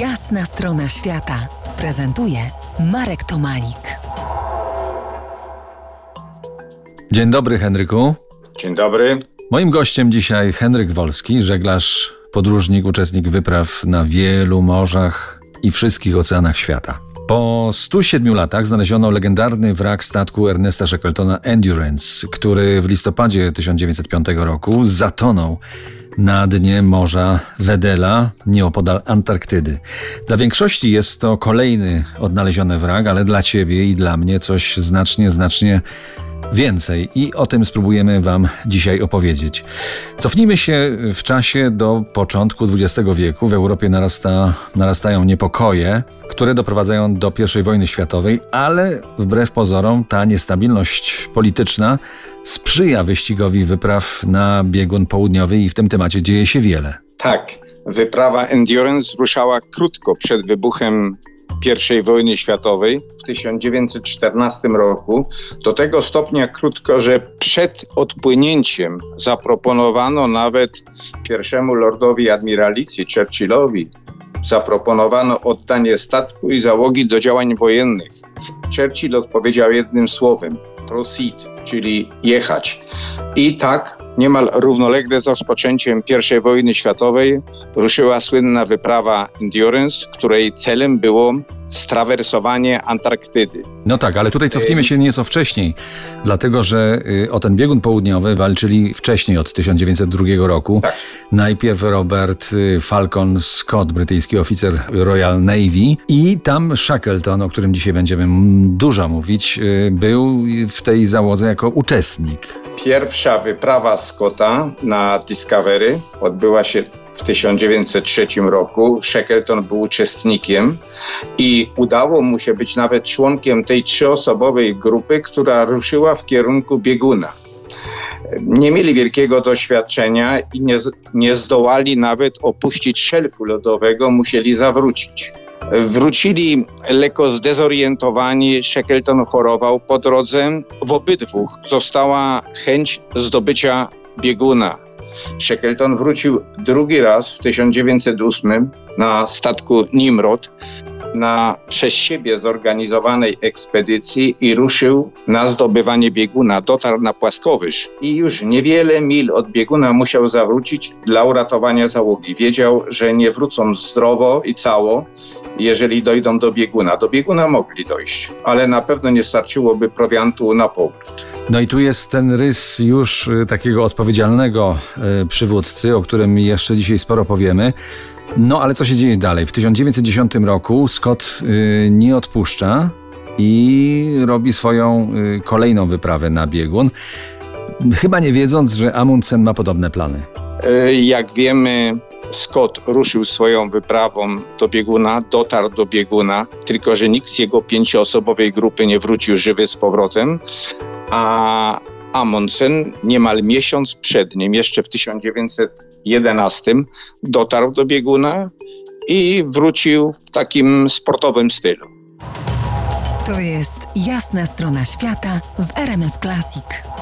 Jasna strona świata prezentuje Marek Tomalik. Dzień dobry, Henryku. Dzień dobry. Moim gościem dzisiaj Henryk Wolski, żeglarz, podróżnik, uczestnik wypraw na wielu morzach i wszystkich oceanach świata. Po 107 latach znaleziono legendarny wrak statku Ernesta Shackletona Endurance, który w listopadzie 1905 roku zatonął na dnie Morza Wedela, nieopodal Antarktydy. Dla większości jest to kolejny odnaleziony wrak, ale dla ciebie i dla mnie coś znacznie, znacznie więcej i o tym spróbujemy Wam dzisiaj opowiedzieć. Cofnijmy się w czasie do początku XX wieku. W Europie narasta, narastają niepokoje, które doprowadzają do I wojny światowej, ale wbrew pozorom ta niestabilność polityczna sprzyja wyścigowi wypraw na biegun południowy i w tym temacie dzieje się wiele. Tak, wyprawa Endurance ruszała krótko przed wybuchem i wojny światowej w 1914 roku, do tego stopnia krótko, że przed odpłynięciem zaproponowano nawet pierwszemu lordowi admiralicji Churchillowi zaproponowano oddanie statku i załogi do działań wojennych. Churchill odpowiedział jednym słowem: proceed, czyli jechać. I tak Niemal równolegle z rozpoczęciem I wojny światowej ruszyła słynna wyprawa Endurance, której celem było strawersowanie Antarktydy. No tak, ale tutaj cofnijmy się nieco wcześniej, dlatego że y, o ten biegun południowy walczyli wcześniej od 1902 roku. Tak. Najpierw Robert y, Falcon Scott, brytyjski oficer Royal Navy i tam Shackleton, o którym dzisiaj będziemy dużo mówić, y, był w tej załodze jako uczestnik. Pierwsza wyprawa Scotta na Discovery odbyła się w 1903 roku. Shackleton był uczestnikiem i udało mu się być nawet członkiem tej trzyosobowej grupy, która ruszyła w kierunku bieguna. Nie mieli wielkiego doświadczenia i nie, nie zdołali nawet opuścić szelfu lodowego, musieli zawrócić. Wrócili lekko zdezorientowani. Shackleton chorował po drodze. W obydwu została chęć zdobycia bieguna. Shackleton wrócił drugi raz w 1908 na statku Nimrod na przez siebie zorganizowanej ekspedycji i ruszył na zdobywanie bieguna. Dotarł na płaskowyż i już niewiele mil od bieguna musiał zawrócić dla uratowania załogi. Wiedział, że nie wrócą zdrowo i cało, jeżeli dojdą do bieguna. Do bieguna mogli dojść, ale na pewno nie starczyłoby prowiantu na powrót. No i tu jest ten rys już y, takiego odpowiedzialnego y, przywódcy, o którym jeszcze dzisiaj sporo powiemy. No ale co się dzieje dalej? W 1910 roku Scott y, nie odpuszcza i robi swoją kolejną wyprawę na biegun, chyba nie wiedząc, że Amundsen ma podobne plany. Jak wiemy, Scott ruszył swoją wyprawą do bieguna, dotarł do bieguna, tylko że nikt z jego pięcioosobowej grupy nie wrócił żywy z powrotem, a Amundsen niemal miesiąc przed nim, jeszcze w 1911, dotarł do bieguna i wrócił w takim sportowym stylu. To jest jasna strona świata w RMS Classic.